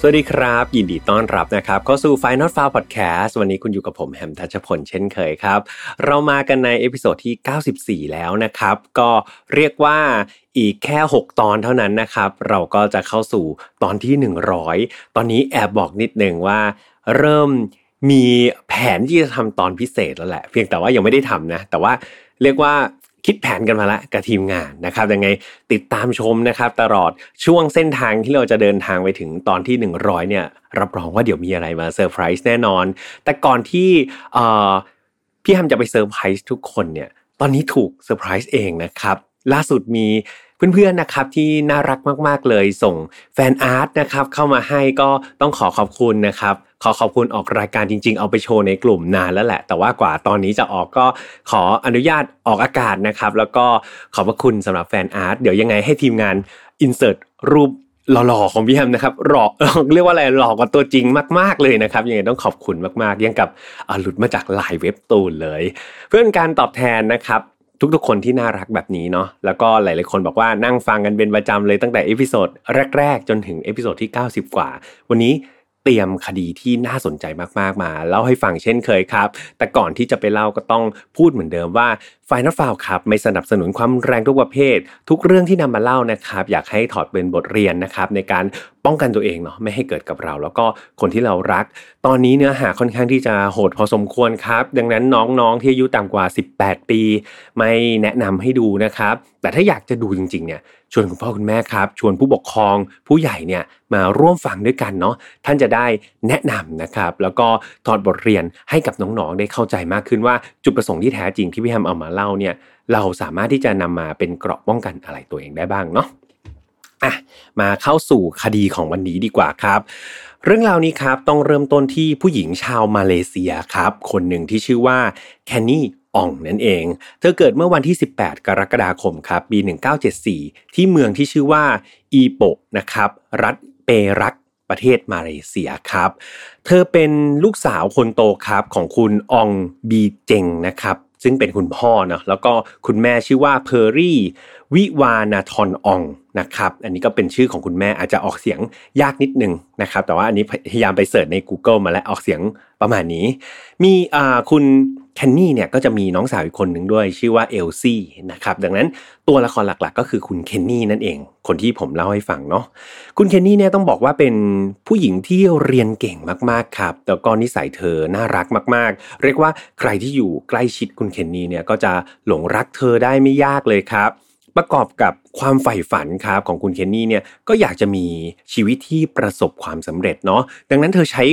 สวัสดีครับ ยินดีต้อนรับนะครับเข้าสู่ Final f i l e Podcast วันนี้คุณอยู่กับผมแฮมทัชพลเช่นเคยครับ เรามากันใน episode ที่ 94 แล้วนะครับ ก็เรียกว่าอีกแค่ 6 ตอนเท่านั้นนะครับ เราก็จะเข้าสู่ตอนที่ 100 ตอนนี้แอบบอกนิดนึงว่าเริ่มมีแผนที่จะทำตอนพิเศษแล้วแหละ เพียงแต่ว่ายังไม่ได้ทำนะ แต่ว่าเรียกว่า คิดแผนกันมาแล้วกับทีมงานนะครับยังไงติดตามชมนะครับตลอดช่วงเส้นทางที่เราจะเดินทางไปถึงตอนที่ 100 เนี่ย รับรองว่าเดี๋ยวมีอะไรมาเซอร์ไพรส์แน่นอน แต่ก่อนที่พี่แฮมจะไปเซอร์ไพรส์ทุกคนเนี่ยตอนนี้ถูกเซอร์ไพรส์เองนะครับล่าสุดมีเพื่อนๆนะครับที่น่ารักมากๆเลยส่ง fan art นะครับเข้ามาให้ก็ต้องขอขอบคุณนะครับ ขอขอบคุณออกรายการจริง ๆ เอาไปโชว์ในกลุ่มนานแล้วแหละ แต่ว่ากว่าตอนนี้จะออกก็ขออนุญาตออกอากาศนะครับ แล้วก็ขอบพระคุณสำหรับ fan art เดี๋ยวยังไงให้ทีมงาน insert รูปหล่อๆของพี่แฮมนะครับหล่อเรียกว่าอะไรหล่อกว่าตัวจริงมากๆเลยนะครับยังไงต้องขอบคุณมากๆยังกับหลุดมาจากลายเว็บตูนเลย เพื่อเป็นการตอบแทนนะครับทุกๆคนที่น่ารักแบบนี้เนาะแล้วก็หลายๆคนบอกว่านั่งฟังกันเป็นประจำเลยตั้งแต่ episode แรก ๆ จนถึง episode ที่ 90 กว่า วันนี้ เตรียมคดีที่น่าสนใจมากๆมาเล่าให้ฟังเช่นเคยครับ แต่ก่อนที่จะไปเล่าก็ต้องพูดเหมือนเดิมว่า Final File ครับไม่สนับสนุนความรุนแรงทุกประเภท ทุกเรื่องที่นำมาเล่านะครับ อยากให้ถอดเป็นบทเรียนนะครับในการป้องกันตัวเองเนาะไม่ให้เกิดกับเรา แล้วก็คนที่เรารัก ตอนนี้เนื้อหาค่อนข้างที่จะโหดพอสมควรครับ ดังนั้นน้องๆที่อายุต่ำกว่า 18 ปี ไม่แนะนำให้ดูนะครับ แต่ถ้าอยากจะดูจริงๆเนี่ยชวนคุณพ่อคุณแม่ครับ ชวนผู้ปกครองผู้ใหญ่เนี่ยมาร่วมฟังด้วยกันเนาะท่านจะได้แนะนำนะครับ แล้วก็ถอดบทเรียนให้กับน้องๆได้เข้าใจมากขึ้นว่าจุดประสงค์ที่แท้จริงที่พี่แฮมเอามาเล่าเนี่ยเราสามารถที่จะนำมาเป็นเกราะป้องกันอะไรตัวเองได้บ้างเนาะ อะมาเข้าสู่คดีของวันนี้ดีกว่าครับ เรื่องราวนี้ครับต้องเริ่มต้นที่ผู้หญิงชาวมาเลเซียครับ คนหนึ่งที่ชื่อว่าแคนนี่อ่องนั่นเอง เธอเกิดเมื่อวันที่ 18 กรกฎาคมครับปี 1974 ที่เมืองที่ชื่อว่าอีโปนะครับ รัฐเปรักประเทศมาเลเซียครับ เธอเป็นลูกสาวคนโตครับของคุณอองบีเจงนะครับ ซึ่งเป็นคุณพ่อเนาะแล้วก็คุณแม่ชื่อว่าเพอร์รี่วิวานาทอนอองนะครับอันนี้ก็เป็นชื่อของคุณแม่อาจจะออกเสียงยากนิดนึงนะครับแต่ว่าอันนี้พยายามไปเสิร์ชใน Google มาแล้วออกเสียงประมาณนี้ มีอ่าคุณ แคนนี่เนี่ยก็จะมีน้องสาวอีกคนหนึ่งด้วยชื่อว่าเอลซี่นะครับดังนั้นตัวละครหลักๆ ก็คือคุณเคนนี่นั่นเอง คนที่ผมเล่าให้ฟังเนาะคุณเคนนี่เนี่ยต้องบอกว่าเป็นผู้หญิงที่เรียนเก่งมากๆครับแล้วก็นิสัยเธอน่ารักมากๆ เรียกว่าใครที่อยู่ใกล้ชิดคุณเคนนี่เนี่ยก็จะหลงรักเธอได้ไม่ยากเลยครับประกอบกับความใฝ่ฝันครับของคุณเคนนี่เนี่ยก็อยากจะมีชีวิตที่ประสบความสำเร็จเนาะดังนั้นเธอใช้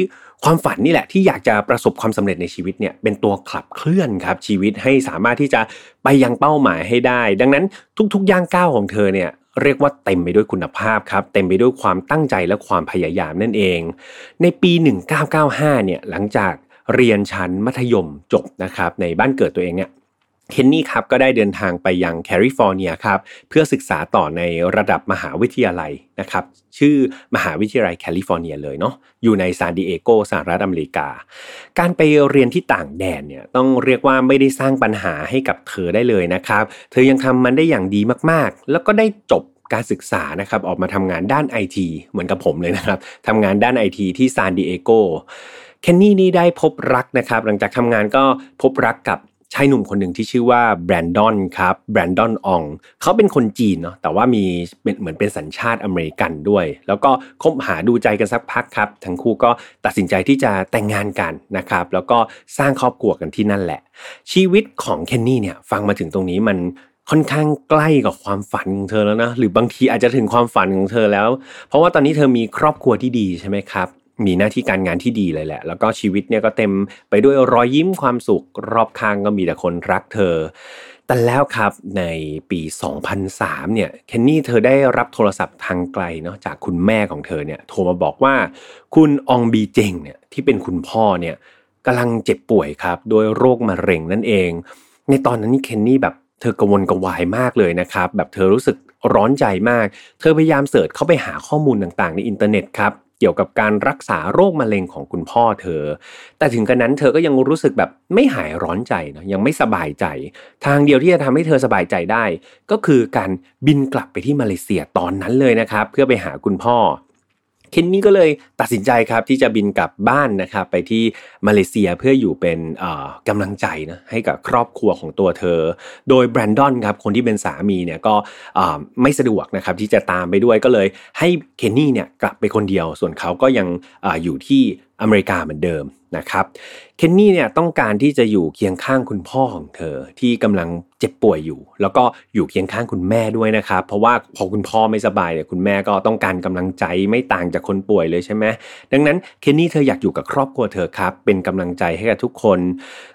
ความฝันนี่แหละที่อยากจะประสบความสำเร็จในชีวิตเนี่ยเป็นตัวขับเคลื่อนครับชีวิตให้สามารถที่จะไปยังเป้าหมายให้ได้ ดังนั้นทุกๆย่างก้าวของเธอเนี่ยเรียกว่าเต็มไปด้วยคุณภาพครับเต็มไปด้วยความตั้งใจและความพยายามนั่นเอง ในปี 1995เนี่ยหลังจากเรียนชั้นมัธยมจบนะครับในบ้านเกิดตัวเองเนี่ย เคนนี่ครับก็ได้เดินทางไปยังแคลิฟอร์เนียครับเพื่อศึกษาต่อในระดับมหาวิทยาลัยนะครับชื่อมหาวิทยาลัยแคลิฟอร์เนียเลยเนาะอยู่ในซานดิเอโกสหรัฐอเมริกา การไปเรียนที่ต่างแดนเนี่ยต้องเรียกว่าไม่ได้สร้างปัญหาให้กับเธอได้เลยนะครับ เธอยังทำมันได้อย่างดีมากๆ แล้วก็ได้จบการศึกษานะครับออกมาทำงานด้านไอทีเหมือนกับผมเลยนะครับทำงานด้านไอทีที่ซานดิเอโกเคนนี่นี่ได้พบรักนะครับหลังจากทำงานก็พบรักกับ ชายหนุ่มคนหนึ่งที่ชื่อว่าแบรนดอนครับแบรนดอนอองเขาเป็นคนจีนเนาะแต่ว่ามีเป็นเหมือนเป็นสัญชาติอเมริกันด้วย แล้วก็คบหาดูใจกันสักพักครับ ทั้งคู่ก็ตัดสินใจที่จะแต่งงานกันนะครับแล้วก็สร้างครอบครัวกันที่นั่นแหละ ชีวิตของเคนนี่เนี่ยฟังมาถึงตรงนี้มันค่อนข้างใกล้กับความฝันของเธอแล้วนะหรือบางทีอาจจะถึงความฝันของเธอแล้ว เพราะว่าตอนนี้เธอมีครอบครัวที่ดีใช่ไหมครับ มีหน้าที่การงานที่ดีเลยแหละ แล้วก็ชีวิตเนี่ยก็เต็มไปด้วยรอยยิ้มความสุข รอบข้างก็มีแต่คนรักเธอ แต่แล้วครับในปี 2003 เนี่ยเคนนี่เธอได้รับโทรศัพท์ทางไกลเนาะจากคุณแม่ของเธอเนี่ยโทรมาบอกว่าคุณองบีเจงเนี่ยที่เป็นคุณพ่อเนี่ยกำลังเจ็บป่วยครับโดยโรคมะเร็งนั่นเอง ในตอนนั้นนี่เคนนี่แบบเธอกระวนกระวายมากเลยนะครับ แบบเธอรู้สึกร้อนใจมาก เธอพยายาม search เข้าไปหาข้อมูลต่างๆ ในอินเทอร์เน็ตครับ เกี่ยวกับการรักษาโรคมะเร็งของคุณพ่อเธอ แต่ถึงกระนั้นเธอก็ยังรู้สึกแบบไม่หายร้อนใจนะยังไม่สบายใจ ทางเดียวที่จะทำให้เธอสบายใจได้ ก็คือการบินกลับไปที่มาเลเซียตอนนั้นเลยนะครับ เพื่อไปหาคุณพ่อ เคนนี่ก็เลยตัดสินใจครับที่จะบินกลับบ้านนะครับไปที่มาเลเซียเพื่ออยู่เป็นกำลังใจนะให้กับครอบครัวของตัวเธอ โดยแบรนดอนครับคนที่เป็นสามีเนี่ยก็ไม่สะดวกนะครับที่จะตามไปด้วยก็เลยให้เคนนี่เนี่ยกลับไปคนเดียว ส่วนเขาก็ยังออยู่ที่อเมริกาเหมือนเดิมนะครับเคนนี่เนี่ยต้องการที่จะอยู่เคียงข้างคุณพ่อของเธอที่กำลังเจ็บป่วยอยู่ แล้วก็อยู่เคียงข้างคุณแม่ด้วยนะครับ เพราะว่าพอคุณพ่อไม่สบายเนี่ยคุณแม่ก็ต้องการกำลังใจไม่ต่างจากคนป่วยเลยใช่ไหมดังนั้นเคนนี่เธออยากอยู่กับครอบครัวเธอครับ เป็นกำลังใจให้กับทุกคน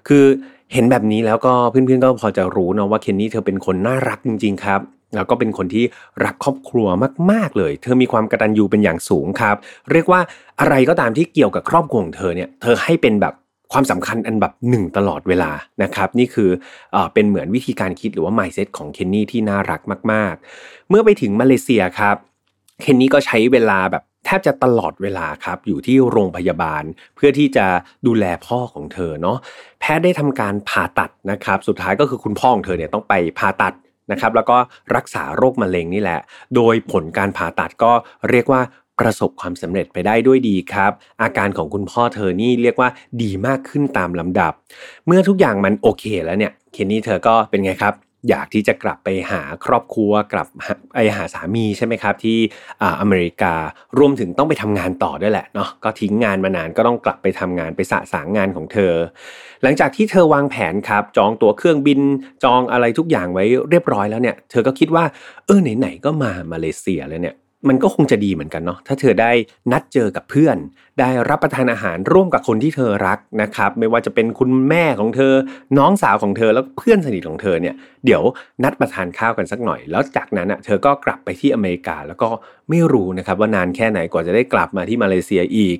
คือเห็นแบบนี้แล้วก็เพื่อนๆก็พอจะรู้นะว่าเคนนี่เธอเป็นคนน่ารักจริงๆครับ แล้วก็เป็นคนที่รักครอบครัวมาก ๆ เลย เธอมีความกระตัญญูเป็นอย่างสูงครับ เรียกว่าอะไรก็ตามที่เกี่ยวกับครอบครัวของเธอเนี่ย เธอให้เป็นแบบความสำคัญอันแบบหนึ่งตลอดเวลานะครับ นี่คือเอเป็นเหมือนวิธีการคิดหรือว่า mindset ของเคนนี่ที่น่ารักมาก ๆ เมื่อไปถึงมาเลเซียครับ เคนนี่ก็ใช้เวลาแบบแทบจะตลอดเวลาครับ อยู่ที่โรงพยาบาลเพื่อที่จะดูแลพ่อของเธอเนาะแพทย์ได้ทำการผ่าตัดนะครับ สุดท้ายก็คือคุณพ่อของเธอเนี่ยต้องไปผ่าตัด นะครับแล้วก็รักษาโรคมะเร็งนี่แหละ โดยผลการผ่าตัดก็เรียกว่าประสบความสำเร็จไปได้ด้วยดีครับ อาการของคุณพ่อเธอนี่เรียกว่าดีมากขึ้นตามลำดับ เมื่อทุกอย่างมันโอเคแล้วเนี่ยเคนนี่เธอก็เป็นไงครับ อยากที่จะกลับไปหาครอบครัวกลับไปหาสามีใช่ไหมครับ ที่อเมริการวมถึงต้องไปทำงานต่อด้วยแหละเนาะก็ทิ้งงานมานานก็ต้องกลับไปทำงานไปสะสางงานของเธอ หลังจากที่เธอวางแผนครับ จองตั๋วเครื่องบินจองอะไรทุกอย่างไว้เรียบร้อยแล้วเนี่ย เธอก็คิดว่าเออไหนๆก็มามาเลเซียแล้วเนี่ย มันก็คงจะดีเหมือนกันเนาะถ้าเธอได้นัดเจอกับเพื่อน ได้รับประทานอาหารร่วมกับคนที่เธอรักนะครับ ไม่ว่าจะเป็นคุณแม่ของเธอ น้องสาวของเธอแล้วเพื่อนสนิทของเธอเนี่ยเดี๋ยวนัดประทานข้าวกันสักหน่อย แล้วจากนั้นอะเธอก็กลับไปที่อเมริกาแล้วก็ไม่รู้นะครับว่านานแค่ไหนกว่าจะได้กลับมาที่มาเลเซียอีก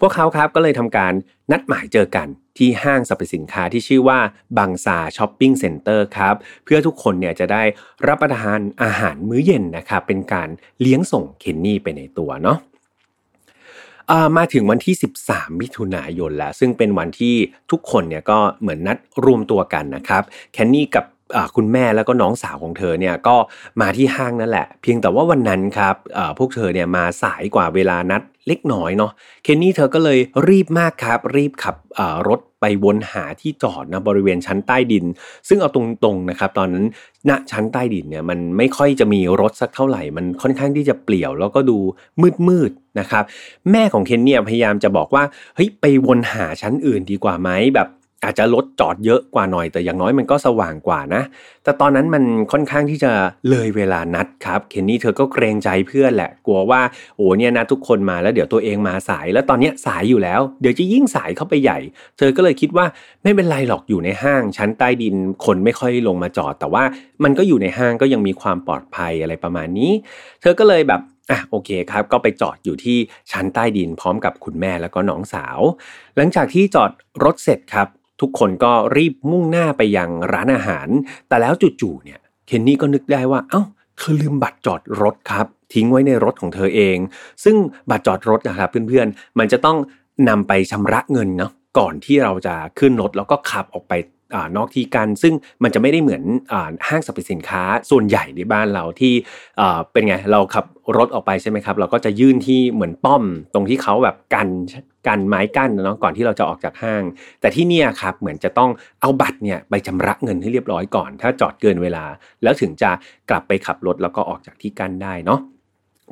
พวกเขาครับก็เลยทำการนัดหมายเจอกันที่ห้างสรรพสินค้าที่ชื่อว่าบังซาช้อปปิ้งเซ็นเตอร์ครับเพื่อทุกคนเนี่ยจะได้รับประทานอาหารมื้อเย็นนะครับเป็นการเลี้ยงส่งเคนนี่ไปในตัวเนาะมาถึงวันที่ 13 มิถุนายนแล้ว ซึ่งเป็นวันที่ทุกคนเนี่ยก็เหมือนนัดรวมตัวกันนะครับ แคนนี่กับ คุณแม่แล้วก็น้องสาวของเธอเนี่ยก็มาที่ห้างนั่นแหละ เพียงแต่ว่าวันนั้นครับพวกเธอเนี่ยมาสายกว่าเวลานัดเล็กน้อยเนาะเคนนี่เธอก็เลยรีบมากครับ รีบขับรถไปวนหาที่จอดนะบริเวณชั้นใต้ดิน ซึ่งเอาตรงๆนะครับ ตอนนั้นณชั้นใต้ดินเนี่ยมันไม่ค่อยจะมีรถสักเท่าไหร่ มันค่อนข้างที่จะเปลี่ยวแล้วก็ดูมืดๆนะครับ แม่ของเคนเนี่ยพยายามจะบอกว่าเฮ้ยไปวนหาชั้นอื่นดีกว่าไหมแบบ อาจจะรถจอดเยอะกว่าหน่อยแต่อย่างน้อยมันก็สว่างกว่านะ แต่ตอนนั้นมันค่อนข้างที่จะเลยเวลานัดครับ เคนนี่เธอก็เกรงใจเพื่อนแหละ กลัวว่าโอ้เนี่ยนะทุกคนมาแล้วเดี๋ยวตัวเองมาสาย แล้วตอนนี้สายอยู่แล้ว เดี๋ยวจะยิ่งสายเข้าไปใหญ่ เธอก็เลยคิดว่าไม่เป็นไรหรอกอยู่ในห้าง ชั้นใต้ดินคนไม่ค่อยลงมาจอด แต่ว่ามันก็อยู่ในห้างก็ยังมีความปลอดภัยอะไรประมาณนี้ เธอก็เลยแบบอะโอเคครับก็ไปจอดอยู่ที่ชั้นใต้ดินพร้อมกับคุณแม่แล้วก็น้องสาว หลังจากที่จอดรถเสร็จครับ ทุกคนก็รีบมุ่งหน้าไปยังร้านอาหาร แต่แล้วจู่ๆเนี่ยเคนนี่ก็นึกได้ว่า เอา้าเธอลืมบัตรจอดรถครับ ทิ้งไว้ในรถของเธอเอง ซึ่งบัตรจอดรถนะครับเพื่อนๆ มันจะต้องนำไปชำระเงินเนาะก่อนที่เราจะขึ้นรถแล้วก็ขับออกไปอนอกที่กันซึ่งมันจะไม่ได้เหมือนห้างสรรพสินค้าส่วนใหญ่ในบ้านเราที่เป็นไงเราขับรถออกไปใช่ไหมครับ เราก็จะยื่นที่เหมือนป้อมตรงที่เขาแบบกัน กันไม้กั้นเนาะก่อนที่เราจะออกจากห้าง แต่ที่เนี่ยครับเหมือนจะต้องเอาบัตรเนี่ยไปชำระเงินให้เรียบร้อยก่อน ถ้าจอดเกินเวลา แล้วถึงจะกลับไปขับรถแล้วก็ออกจากที่กั้นได้เนาะ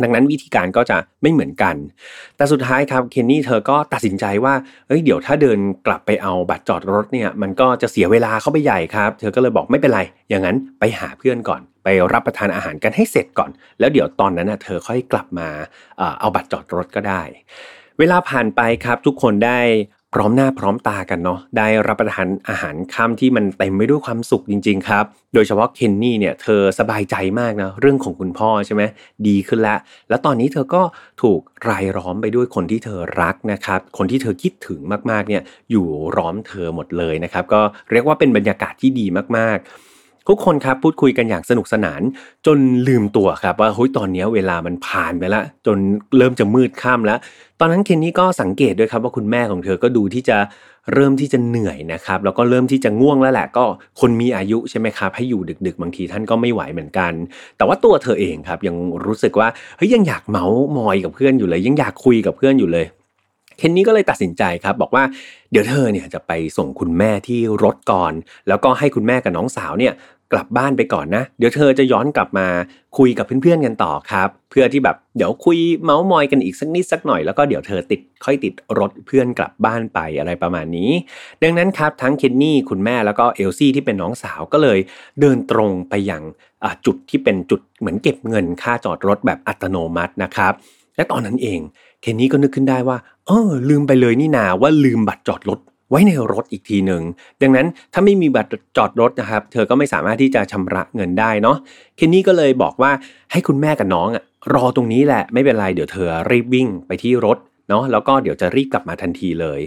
ดังนั้นวิธีการก็จะไม่เหมือนกัน แต่สุดท้ายครับเคนนี่เธอก็ตัดสินใจว่าเอ้ย เดี๋ยวถ้าเดินกลับไปเอาบัตรจอดรถเนี่ย มันก็จะเสียเวลาเข้าไปใหญ่ครับ เธอก็เลยบอกไม่เป็นไร อย่างนั้นไปหาเพื่อนก่อน ไปรับประทานอาหารกันให้เสร็จก่อน แล้วเดี๋ยวตอนนั้นนะเธอค่อยกลับมาเอาบัตรจอดรถก็ได้ เวลาผ่านไปครับทุกคนได้พร้อมหน้าพร้อมตากันเนาะได้รับประทานอาหารค่ำที่มันเต็มไปด้วยความสุขจริง ๆ ครับ โดยเฉพาะเคนนี่เนี่ยเธอสบายใจมากนะเรื่องของคุณพ่อใช่ไหมดีขึ้นแล้ว แล้วตอนนี้เธอก็ถูกรายล้อมไปด้วยคนที่เธอรักนะครับ คนที่เธอคิดถึงมากๆเนี่ยอยู่ร้อมเธอหมดเลยนะครับ ก็เรียกว่าเป็นบรรยากาศที่ดีมากๆ ทุกคนครับพูดคุยกันอย่างสนุกสนาน จนลืมตัวครับว่าเฮ้ยตอนนี้เวลามันผ่านไปแล้วจนเริ่มจะมืดค่ำแล้ว ตอนนั้นเคนนี่ก็สังเกตด้วยครับว่าคุณแม่ของเธอก็ดูที่จะเริ่มที่จะเหนื่อยนะครับแล้วก็เริ่มที่จะง่วงแล้วแหละก็คนมีอายุใช่ไหมครับให้อยู่ดึก ๆ บางทีท่านก็ไม่ไหวเหมือนกัน แต่ว่าตัวเธอเองครับยังรู้สึกว่าเฮ้ยยังอยากเมาส์มอยกับเพื่อนอยู่เลย ยังอยากคุยกับเพื่อนอยู่เลย เคนนี่ก็เลยตัดสินใจครับ บอกว่าเดี๋ยวเธอเนี่ยจะไปส่งคุณแม่ที่รถก่อน แล้วก็ให้คุณแม่กับน้องสาวเนี่ยกลับบ้านไปก่อนนะ เดี๋ยวเธอจะย้อนกลับมาคุยกับเพื่อนๆกันต่อครับ เพื่อที่แบบเดี๋ยวคุยเมาส์มอยกันอีกสักนิดสักหน่อยแล้วก็เดี๋ยวเธอติดค่อยติดรถเพื่อนกลับบ้านไปอะไรประมาณนี้ ดังนั้นครับทั้งเคนนี่คุณแม่แล้วก็เอลซี่ที่เป็นน้องสาวก็เลยเดินตรงไปยังจุดที่เป็นจุดเหมือนเก็บเงินค่าจอดรถแบบอัตโนมัตินะครับ และตอนนั้นเองเคนนี่ก็นึกขึ้นได้ว่า เออ ลืมไปเลยนี่นาว่าลืมบัตรจอดรถไว้ในรถอีกทีหนึ่ง ดังนั้นถ้าไม่มีบัตรจอดรถนะครับ เธอก็ไม่สามารถที่จะชำระเงินได้เนาะเคนนี่ก็เลยบอกว่าให้คุณแม่กับน้องอะรอตรงนี้แหละไม่เป็นไรเดี๋ยวเธอรีบวิ่งไปที่รถเนาะแล้วก็เดี๋ยวจะรีบกลับมาทันทีเลย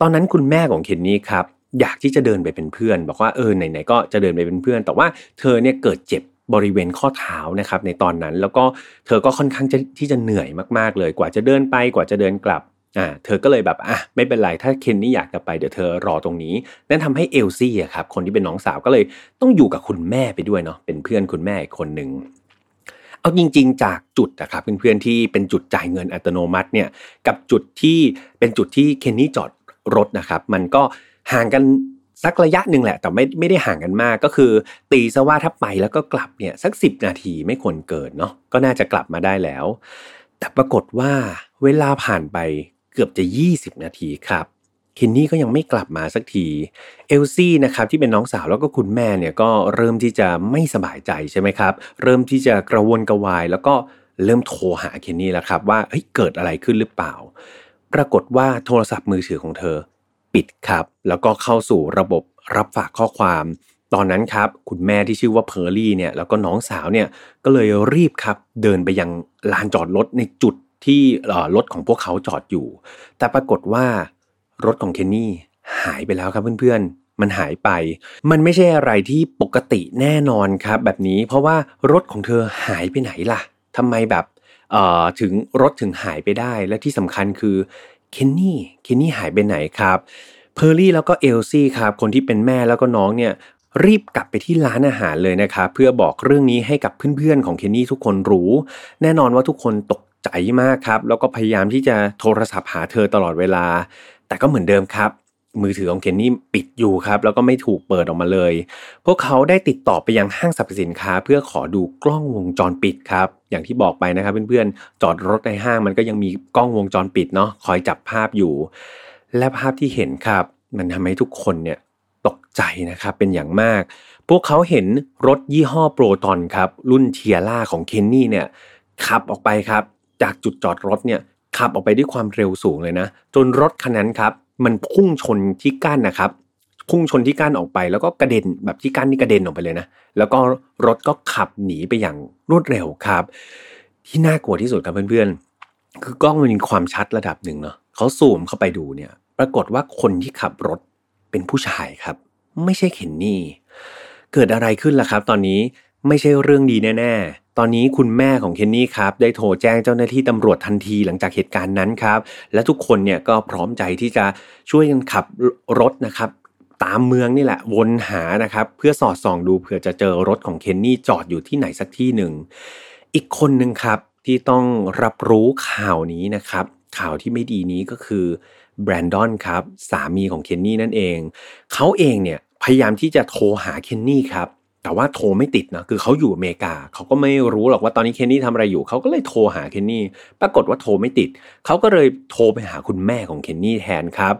ตอนนั้นคุณแม่ของเคนนี่ครับอยากที่จะเดินไปเป็นเพื่อน บอกว่าเออไหนๆก็จะเดินไปเป็นเพื่อน แต่ว่าเธอเนี่ยเกิดเจ็บ บริเวณข้อเท้านะครับในตอนนั้น แล้วก็เธอก็ค่อนข้างจะที่จะเหนื่อยมากๆ เลยกว่าจะเดินไปกว่าจะเดินกลับอ่าเธอก็เลยแบบอะไม่เป็นไรถ้าเคนนี่อยากจะไปเดี๋ยวเธอรอตรงนี้นั่นทำให้เอลซี่อะครับคนที่เป็นน้องสาวก็เลยต้องอยู่กับคุณแม่ไปด้วยเนาะเป็นเพื่อนคุณแม่อีกคนหนึ่งเอาจริง ๆ จากจุดนะครับเพื่อนๆที่เป็นจุดจ่ายเงินอัตโนมัติเนี่ยกับจุดที่เป็นจุดที่เคนนี่จอดรถนะครับ มันก็ห่างกัน สักระยะหนึ่งแหละ แต่ไม่ไม่ได้ห่างกันมาก ก็คือ ตีซะว่าถ้าไปแล้วก็กลับเนี่ยสักสินาทีไม่ควรเกินเนาะก็น่าจะกลับมาได้แล้ว แต่ปรากฏว่าเวลาผ่านไปเกือบจะ 20 นาทีครับเคนนี่ก็ยังไม่กลับมาสักที เอลซี่นะครับที่เป็นน้องสาวแล้วก็คุณแม่เนี่ยก็เริ่มที่จะไม่สบายใจใช่ไหมครับ เริ่มที่จะกระวนกระวาย แล้วก็เริ่มโทรหาเคนนี่แล้วครับว่าเฮ้ยเกิดอะไรขึ้นหรือเปล่า ปรากฏว่าโทรศัพท์มือถือของเธอ ปิดครับ แล้วก็เข้าสู่ระบบรับฝากข้อความ ตอนนั้นครับคุณแม่ที่ชื่อว่าเพอร์ลี่เนี่ยแล้วก็น้องสาวเนี่ยก็เลยรีบครับเดินไปยังลานจอดรถในจุดที่รถของพวกเขาจอดอยู่ แต่ปรากฏว่ารถของเคนนี่หายไปแล้วครับเพื่อนๆ มันหายไป มันไม่ใช่อะไรที่ปกติแน่นอนครับ แบบนี้เพราะว่ารถของเธอหายไปไหนล่ะทำไมแบบถึงรถถึงหายไปได้และที่สำคัญคือ เคนนี่เคนนี่หายไปไหนครับเพอร์ลี่แล้วก็เอลซี่ครับคนที่เป็นแม่แล้วก็น้องเนี่ยรีบกลับไปที่ร้านอาหารเลยนะครับเพื่อบอกเรื่องนี้ให้กับเพื่อนๆของเคนนี่ทุกคนรู้ แน่นอนว่าทุกคนตกใจมากครับ แล้วก็พยายามที่จะโทรศัพท์หาเธอตลอดเวลา แต่ก็เหมือนเดิมครับ มือถือของเคนนี่ปิดอยู่ครับ แล้วก็ไม่ถูกเปิดออกมาเลย พวกเขาได้ติดต่อไปยังห้างสรรพสินค้า เพื่อขอดูกล้องวงจรปิดครับ อย่างที่บอกไปนะครับเพื่อนๆจอดรถในห้างมันก็ยังมีกล้องวงจรปิดเนาะคอยจับภาพอยู่ และภาพที่เห็นครับ มันทำให้ทุกคนเนี่ยตกใจนะครับเป็นอย่างมาก พวกเขาเห็นรถยี่ห้อโปรตอนครับ รุ่นเทียร่าของเคนนี่เนี่ยขับออกไปครับ จากจุดจอดรถเนี่ยขับออกไปด้วยความเร็วสูงเลยนะ จนรถคันนั้นครับ มันพุ่งชนที่กั้นนะครับ พุ่งชนที่กั้นออกไป แล้วก็กระเด็นแบบที่กั้นนี่กระเด็นออกไปเลยนะ แล้วก็รถก็ขับหนีไปอย่างรวดเร็วครับ ที่น่ากลัวที่สุดครับเพื่อนๆ คือกล้องมันมีความชัดระดับหนึ่งเนาะเขาซูมเข้าไปดูเนี่ย ปรากฏว่าคนที่ขับรถเป็นผู้ชายครับ ไม่ใช่เข็นนี่ เกิดอะไรขึ้นล่ะครับ ตอนนี้ไม่ใช่เรื่องดีแน่ตอนนี้คุณแม่ของเคนนี่ครับ ได้โทรแจ้งเจ้าหน้าที่ตำรวจทันทีหลังจากเหตุการณ์นั้นครับ และทุกคนเนี่ยก็พร้อมใจที่จะช่วยกันขับรถนะครับ ตามเมืองนี่แหละวนหานะครับเพื่อสอดส่องดูเผื่อจะเจอรถของเคนนี่จอดอยู่ที่ไหนสักที่หนึ่ง อีกคนหนึ่งครับที่ต้องรับรู้ข่าวนี้นะครับ ข่าวที่ไม่ดีนี้ก็คือแบรนดอนครับสามีของเคนนี่นั่นเอง เขาเองเนี่ยพยายามที่จะโทรหาเคนนี่ครับ แต่ว่าโทรไม่ติดนะคือเขาอยู่อเมริกาเขาก็ไม่รู้หรอกว่าตอนนี้เคนนี่ทำอะไรอยู่เขาก็เลยโทรหาเคนนี่ปรากฏว่าโทรไม่ติดเขาก็เลยโทรไปหาคุณแม่ของเคนนี่แทนครับ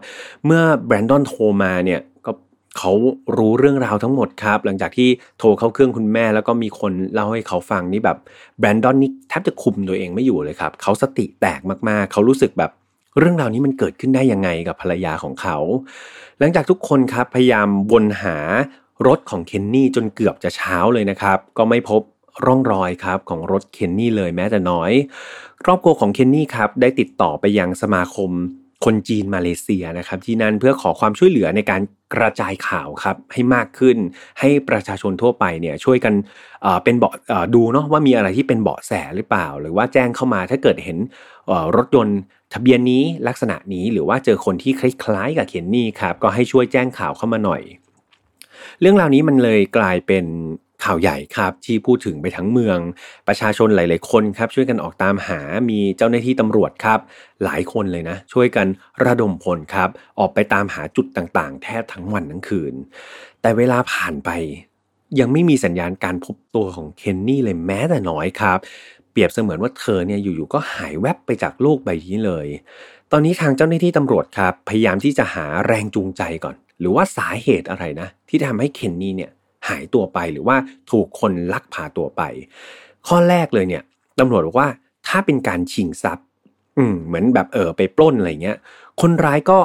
เมื่อแบรนดอนโทรมาเนี่ยก็เขารู้เรื่องราวทั้งหมดครับ หลังจากที่โทรเข้าเครื่องคุณแม่ แล้วก็มีคนเล่าให้เขาฟังนี่แบบแบรนดอนนี่แทบจะคุมตัวเองไม่อยู่เลยครับเขาสติแตกมากๆเขารู้สึกแบบเรื่องราวนี้มันเกิดขึ้นได้ยังไงกับภรรยาของเขา หลังจากทุกคนครับพยายามวนหา รถของเคนนี่จนเกือบจะเช้าเลยนะครับ ก็ไม่พบร่องรอยครับของรถเคนนี่เลยแม้แต่น้อย ครอบครัวของเคนนี่ครับได้ติดต่อไปยังสมาคมคนจีนมาเลเซียนะครับที่นั่นเพื่อขอความช่วยเหลือในการกระจายข่าวครับให้มากขึ้น ให้ประชาชนทั่วไปเนี่ยช่วยกันเป็นเบาะดูเนาะว่ามีอะไรที่เป็นเบาะแสหรือเปล่า หรือว่าแจ้งเข้ามาถ้าเกิดเห็นรถยนต์ทะเบียนนี้ลักษณะนี้หรือว่าเจอคนที่คล้ายๆกับเคนนี่ครับก็ให้ช่วยแจ้งข่าวเข้ามาหน่อย เรื่องราวนี้มันเลยกลายเป็นข่าวใหญ่ครับที่พูดถึงไปทั้งเมือง ประชาชนหลาย ๆ คนครับช่วยกันออกตามหามีเจ้าหน้าที่ตำรวจครับ หลายคนเลยนะ ช่วยกันระดมพลครับ ออกไปตามหาจุดต่าง ๆ แทบทั้งวันทั้งคืน แต่เวลาผ่านไป ยังไม่มีสัญญาณการพบตัวของเคนนี่เลยแม้แต่น้อยครับ เปรียบเสมือนว่าเธอเนี่ยอยู่ ๆ ก็หายแวบไปจากโลกใบนี้เลย ตอนนี้ทางเจ้าหน้าที่ตำรวจครับ พยายามที่จะหาแรงจูงใจก่อน หรือว่าสาเหตุอะไรนะ ที่ทำให้เคนนี่เนี่ยหายตัวไปหรือว่าถูกคนลักพาตัวไป ข้อแรกเลยเนี่ยตำรวจบอกว่าถ้าเป็นการชิงทรัพย์ อืมเหมือนแบบเออไปปล้นอะไรเงี้ย คนร้ายก็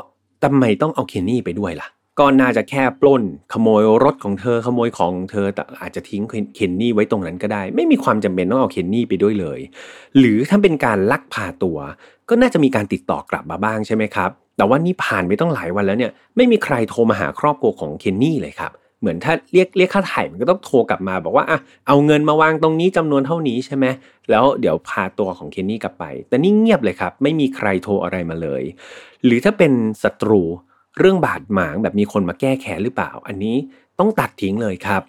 ทำไมต้องเอาเคนนี่ไปด้วยล่ะ ก็น่าจะแค่ปล้นขโมยรถของเธอขโมยของเธอแต่อาจจะทิ้งเคนนี่ไว้ตรงนั้นก็ได้ ไม่มีความจำเป็นต้องเอาเคนนี่ไปด้วยเลย หรือถ้าเป็นการลักพาตัว ก็น่าจะมีการติดต่อกลับมาบ้างใช่ไหมครับ แต่ว่านี่ผ่านไปต้องหลายวันแล้วเนี่ยไม่มีใครโทรมาหาครอบครัวของเคนนี่เลยครับเหมือนถ้าเรียกเรียกค่าถ่ายมันก็ต้องโทรกลับมาบอกว่าอะเอาเงินมาวางตรงนี้จำนวนเท่านี้ใช่ไหมแล้วเดี๋ยวพาตัวของเคนนี่กลับไป แต่นี่เงียบเลยครับ ไม่มีใครโทรอะไรมาเลย หรือถ้าเป็นศัตรู เรื่องบาดหมางแบบมีคนมาแก้แค้นหรือเปล่า อันนี้ต้องตัดทิ้งเลยครับ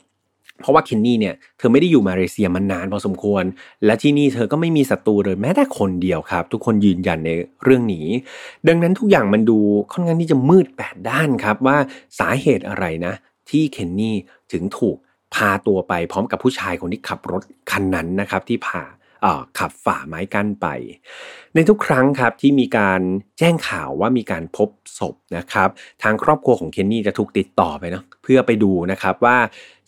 เพราะว่าเคนนี่เนี่ยเธอไม่ได้อยู่มาเลเซียมานานพอสมควร และที่นี่เธอก็ไม่มีศัตรูเลยแม้แต่คนเดียวครับ ทุกคนยืนยันในเรื่องนี้ ดังนั้นทุกอย่างมันดูค่อนข้างที่จะมืดแปดด้านครับว่าสาเหตุอะไรนะ ที่เคนนี่ถึงถูกพาตัวไปพร้อมกับผู้ชายคนที่ขับรถคันนั้นนะครับที่พา ขับฝ่าไม้กั้นไป ในทุกครั้งครับที่มีการแจ้งข่าวว่ามีการพบศพนะครับ ทางครอบครัวของเคนนี่จะถูกติดต่อไปเนาะเพื่อไปดูนะครับว่า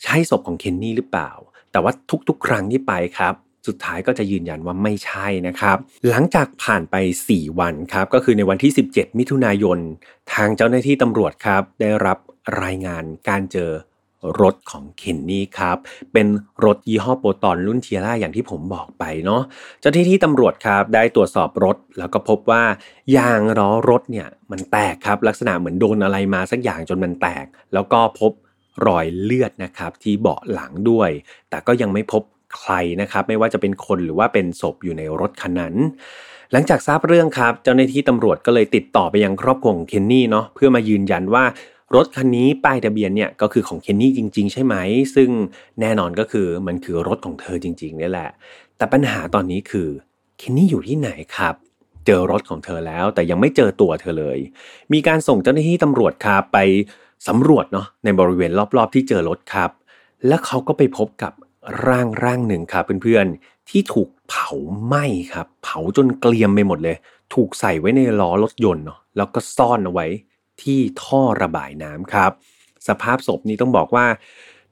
ใช่ศพของเคนนี่หรือเปล่า แต่ว่าทุกๆ ครั้งที่ไปครับสุดท้ายก็จะยืนยันว่าไม่ใช่นะครับ หลังจากผ่านไป 4 วันครับ ก็คือในวันที่ 17 มิถุนายน ทางเจ้าหน้าที่ตำรวจครับ ได้รับรายงานการเจอ รถของเคนนี่ครับ เป็นรถยี่ห้อโปรตอนรุ่นเทียร่าอย่างที่ผมบอกไปเนาะเจ้าที่ที่ตำรวจครับได้ตรวจสอบรถ แล้วก็พบว่ายางล้อรถเนี่ยมันแตกครับ ลักษณะเหมือนโดนอะไรมาสักอย่างจนมันแตก แล้วก็พบรอยเลือดนะครับที่เบาะหลังด้วย แต่ก็ยังไม่พบใครนะครับ ไม่ว่าจะเป็นคนหรือว่าเป็นศพอยู่ในรถคันนั้น หลังจากทราบเรื่องครับ เจ้าหน้าที่ตำรวจก็เลยติดต่อไปยังครอบครัวของเคนนี่เนาะเพื่อมายืนยันว่า รถคันนี้ป้ายทะเบียนเนี่ยก็คือของเคนนี่จริง ๆ ใช่ไหม ซึ่งแน่นอนก็คือมันคือรถของเธอจริงๆนี่แหละ แต่ปัญหาตอนนี้คือเคนนี่อยู่ที่ไหนครับเจอรถของเธอแล้วแต่ยังไม่เจอตัวเธอเลย มีการส่งเจ้าหน้าที่ตำรวจครับไปสำรวจเนาะในบริเวณรอบๆที่เจอรถครับ แล้วเขาก็ไปพบกับร่างร่างหนึ่งครับเพื่อนๆที่ถูกเผาไหม้ครับ เผาจนเกลียมไปหมดเลย ถูกใส่ไว้ในล้อรถยนต์เนาะแล้วก็ซ่อนเอาไว้ ที่ท่อระบายน้ำครับ สภาพศพนี้ต้องบอกว่า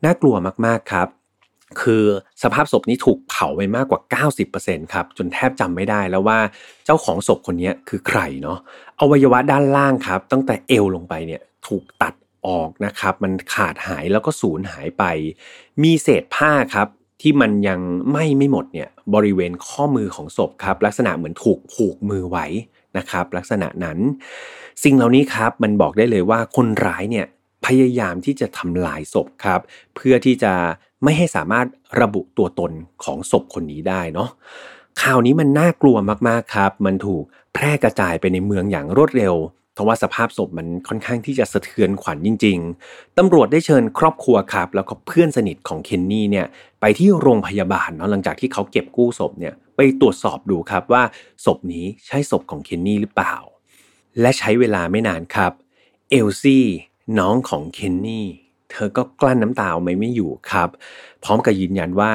น่ากลัวมากๆครับ คือสภาพศพนี้ถูกเผาไปมากกว่า 90%ครับจนแทบจำไม่ได้แล้วว่าเจ้าของศพคนนี้คือใครเนาะอวัยวะด้านล่างครับ ตั้งแต่เอวลงไปเนี่ยถูกตัดออกนะครับมันขาดหายแล้วก็สูญหายไป มีเศษผ้าครับที่มันยังไหม้ไม่หมดเนี่ยบริเวณข้อมือของศพครับลักษณะเหมือนถูกผูกมือไว้ นะครับ ลักษณะนั้น สิ่งเหล่านี้ครับมันบอกได้เลยว่าคนร้ายเนี่ยพยายามที่จะทำลายศพครับ เพื่อที่จะไม่ให้สามารถระบุตัวตนของศพคนนี้ได้เนาะข่าวนี้มันน่ากลัวมากๆครับ มันถูกแพร่กระจายไปในเมืองอย่างรวดเร็ว เพราะว่าสภาพศพมันค่อนข้างที่จะสะเทือนขวัญจริง ๆ ตำรวจได้เชิญครอบครัวครับ แล้วก็เพื่อนสนิทของเคนนี่เนี่ยไปที่โรงพยาบาลเนาะหลังจากที่เขาเก็บกู้ศพเนี่ยไปตรวจสอบดูครับว่าศพนี้ใช่ศพของเคนนี่หรือเปล่า และใช้เวลาไม่นานครับ เอลซี่น้องของเคนนี่เธอก็กลั้นน้ำตาไม่ไม่อยู่ครับ พร้อมกับยืนยันว่า